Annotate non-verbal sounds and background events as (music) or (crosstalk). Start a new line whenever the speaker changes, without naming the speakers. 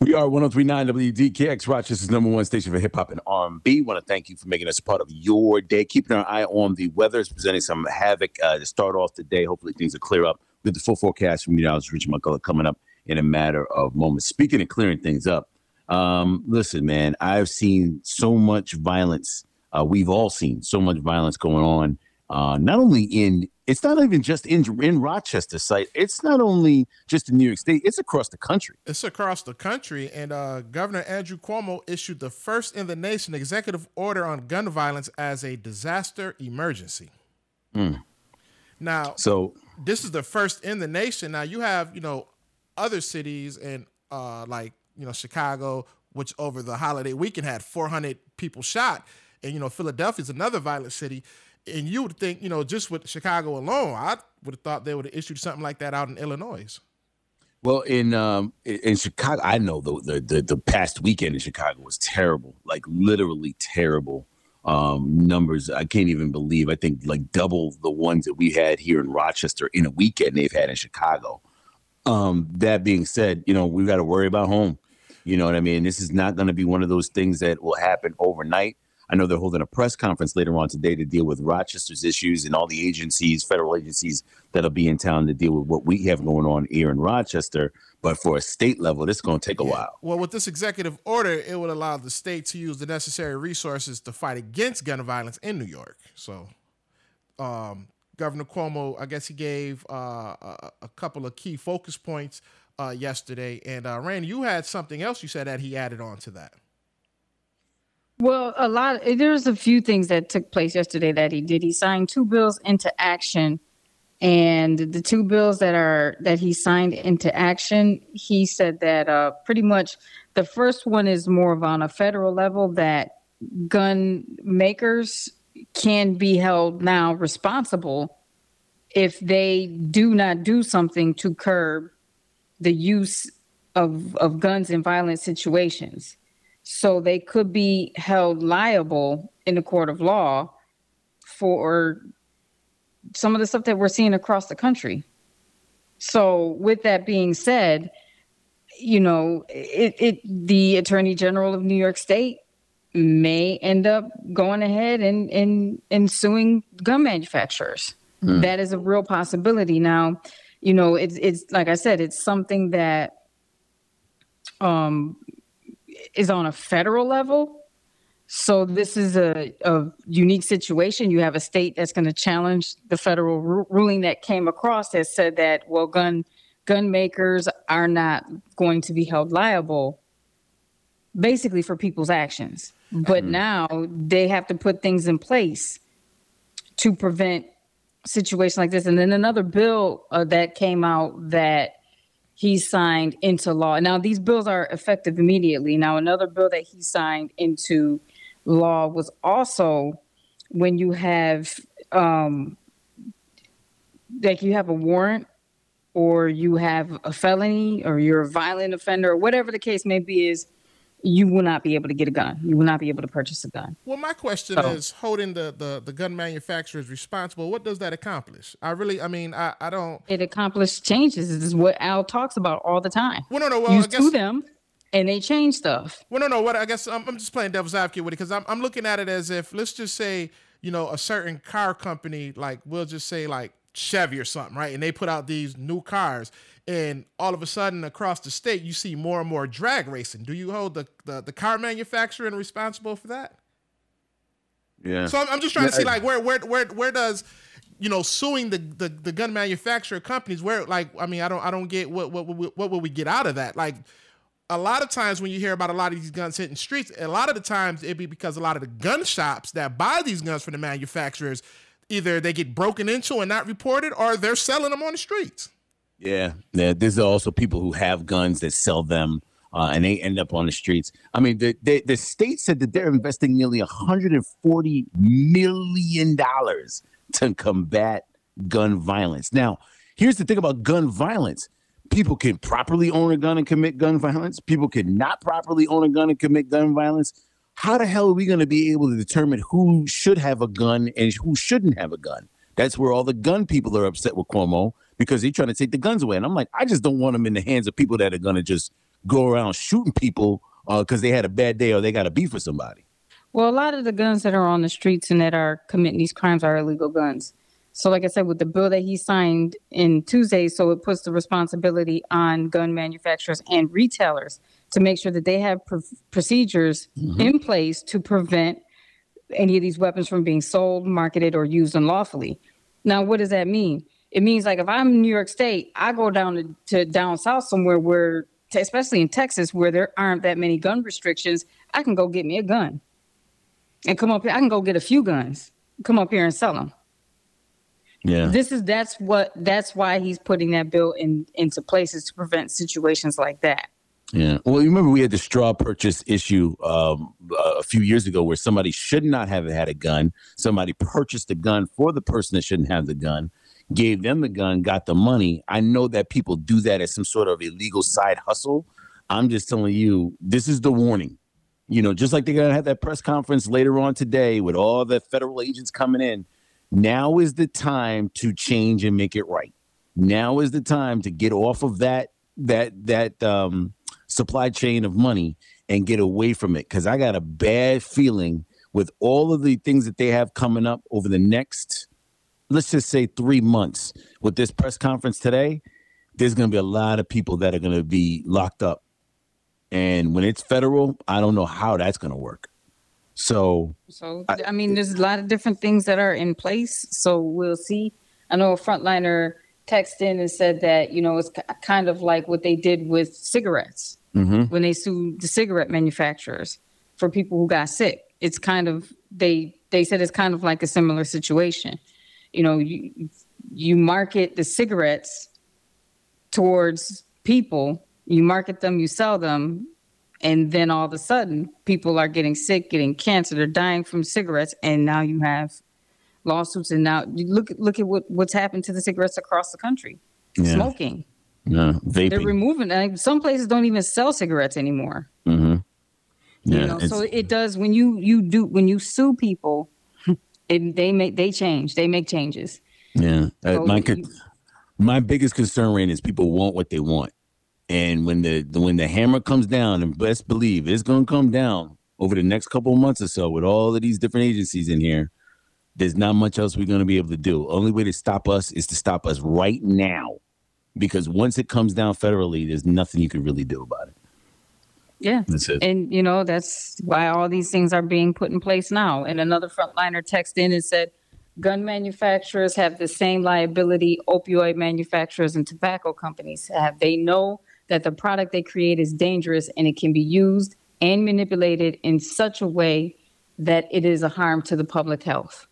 We are 1039 WDKX, Rochester's number one station for hip hop and R&B. Want to thank you for making us part of your day. Keeping our eye on the weather is presenting some havoc uh, to start off today. Hopefully things will clear up. With the full forecast from meteorologist Richard McCullough coming up in a matter of moments. Speaking of clearing things up, um, listen, man, I've seen so much violence. Uh, we've all seen so much violence going on, uh, not only in it's not even just in in Rochester site. It's not only just in New York State. It's across the country.
It's across the country, and uh, Governor Andrew Cuomo issued the first in the nation executive order on gun violence as a disaster emergency.
Mm.
Now,
so
this is the first in the nation. Now you have you know other cities and uh, like you know Chicago, which over the holiday weekend had 400 people shot, and you know Philadelphia is another violent city and you would think, you know, just with Chicago alone, I would have thought they would have issued something like that out in Illinois.
Well, in um in Chicago, I know the, the the the, past weekend in Chicago was terrible, like literally terrible. Um, numbers I can't even believe. I think like double the ones that we had here in Rochester in a weekend they've had in Chicago. Um, that being said, you know we've got to worry about home. You know what I mean? This is not going to be one of those things that will happen overnight. I know they're holding a press conference later on today to deal with Rochester's issues and all the agencies, federal agencies that'll be in town to deal with what we have going on here in Rochester. But for a state level, this is going to take a while.
Well, with this executive order, it would allow the state to use the necessary resources to fight against gun violence in New York. So, um, Governor Cuomo, I guess he gave uh, a, a, couple of key focus points uh, yesterday. And uh, Randy, you had something else you said that he added on to that.
Well, a lot. There's a few things that took place yesterday that he did. He signed two bills into action, and the two bills that are that he signed into action, he said that uh, pretty much the first one is more of on a federal level that gun makers can be held now responsible if they do not do something to curb the use of of guns in violent situations. So they could be held liable in the court of law for some of the stuff that we're seeing across the country. So, with that being said, you know, it, it the Attorney General of New York State may end up going ahead and and, and suing gun manufacturers. Mm. That is a real possibility. Now, you know, it's it's like I said, it's something that um is on a federal level. So this is a, a unique situation. You have a state that's going to challenge the federal ru- ruling that came across that said that well, gun gun makers are not going to be held liable, basically for people's actions. But mm-hmm. now they have to put things in place to prevent situations like this. And then another bill uh, that came out that he signed into law. Now, these bills are effective immediately. Now, another bill that he signed into law was also when you have, um, like, you have a warrant or you have a felony or you're a violent offender or whatever the case may be, is you will not be able to get a gun. You will not be able to purchase a gun.
Well, my question so, is holding the, the, the gun manufacturers responsible. What does that accomplish? I really, I mean, I, I don't.
It accomplishes changes. This is what Al talks about all the time.
Well, no, no. Well,
you
I guess,
sue them and they change stuff.
Well, no, no. What I guess I'm, I'm just playing devil's advocate with it because I'm, I'm looking at it as if, let's just say, you know, a certain car company, like we'll just say like Chevy or something, right? And they put out these new cars. And all of a sudden across the state you see more and more drag racing. Do you hold the the, the car manufacturer responsible for that?
Yeah.
So i'm, I'm just trying yeah, to see like where where where where does you know suing the, the the gun manufacturer companies where like i mean i don't i don't get what what what, what will we get out of that? Like a lot of times when you hear about a lot of these guns hitting streets a lot of the times it'd be because a lot of the gun shops that buy these guns from the manufacturers either they get broken into and not reported or they're selling them on the streets
yeah, yeah. There's also people who have guns that sell them, uh, and they end up on the streets. I mean, the, the the state said that they're investing nearly 140 million dollars to combat gun violence. Now, here's the thing about gun violence: people can properly own a gun and commit gun violence. People can not properly own a gun and commit gun violence. How the hell are we going to be able to determine who should have a gun and who shouldn't have a gun? That's where all the gun people are upset with Cuomo because he's trying to take the guns away. And I'm like, I just don't want them in the hands of people that are going to just go around shooting people because uh, they had a bad day or they got a beef with somebody.
Well, a lot of the guns that are on the streets and that are committing these crimes are illegal guns. So, like I said, with the bill that he signed in Tuesday, so it puts the responsibility on gun manufacturers and retailers to make sure that they have pr- procedures mm-hmm. in place to prevent any of these weapons from being sold, marketed, or used unlawfully. Now, what does that mean? It means like if I'm in New York State, I go down to, to down south somewhere where, especially in Texas, where there aren't that many gun restrictions, I can go get me a gun and come up here. I can go get a few guns, come up here and sell them.
Yeah.
This is that's what that's why he's putting that bill in into places to prevent situations like that.
Yeah. Well, you remember we had the straw purchase issue um, a few years ago where somebody should not have had a gun. Somebody purchased a gun for the person that shouldn't have the gun, gave them the gun, got the money. I know that people do that as some sort of illegal side hustle. I'm just telling you, this is the warning. You know, just like they're going to have that press conference later on today with all the federal agents coming in. Now is the time to change and make it right. Now is the time to get off of that that that um supply chain of money and get away from it because I got a bad feeling with all of the things that they have coming up over the next, let's just say three months with this press conference today. There's going to be a lot of people that are going to be locked up. And when it's federal, I don't know how that's going to work. So,
so I, I mean, there's a lot of different things that are in place. So we'll see. I know a frontliner texted in and said that you know it's kind of like what they did with cigarettes mm-hmm. when they sued the cigarette manufacturers for people who got sick. It's kind of they they said it's kind of like a similar situation. You know, you you market the cigarettes towards people, you market them, you sell them, and then all of a sudden people are getting sick, getting cancer, they're dying from cigarettes, and now you have lawsuits and now you look look at what, what's happened to the cigarettes across the country. Yeah. Smoking.
No, vaping.
They're removing. Like, some places don't even sell cigarettes anymore.
Mm-hmm.
Yeah, you know, so it does when you you do when you sue people, (laughs) it, they make they change. They make changes.
Yeah, uh, so uh, my you, my biggest concern right is people want what they want, and when the, the when the hammer comes down, and best believe it's going to come down over the next couple of months or so with all of these different agencies in here. There's not much else we're going to be able to do. Only way to stop us is to stop us right now because once it comes down federally, there's nothing you can really do about it.
Yeah.
That's it.
And, you know, that's why all these things are being put in place now. And another frontliner texted in and said, gun manufacturers have the same liability opioid manufacturers and tobacco companies have. They know that the product they create is dangerous and it can be used and manipulated in such a way that it is a harm to the public health.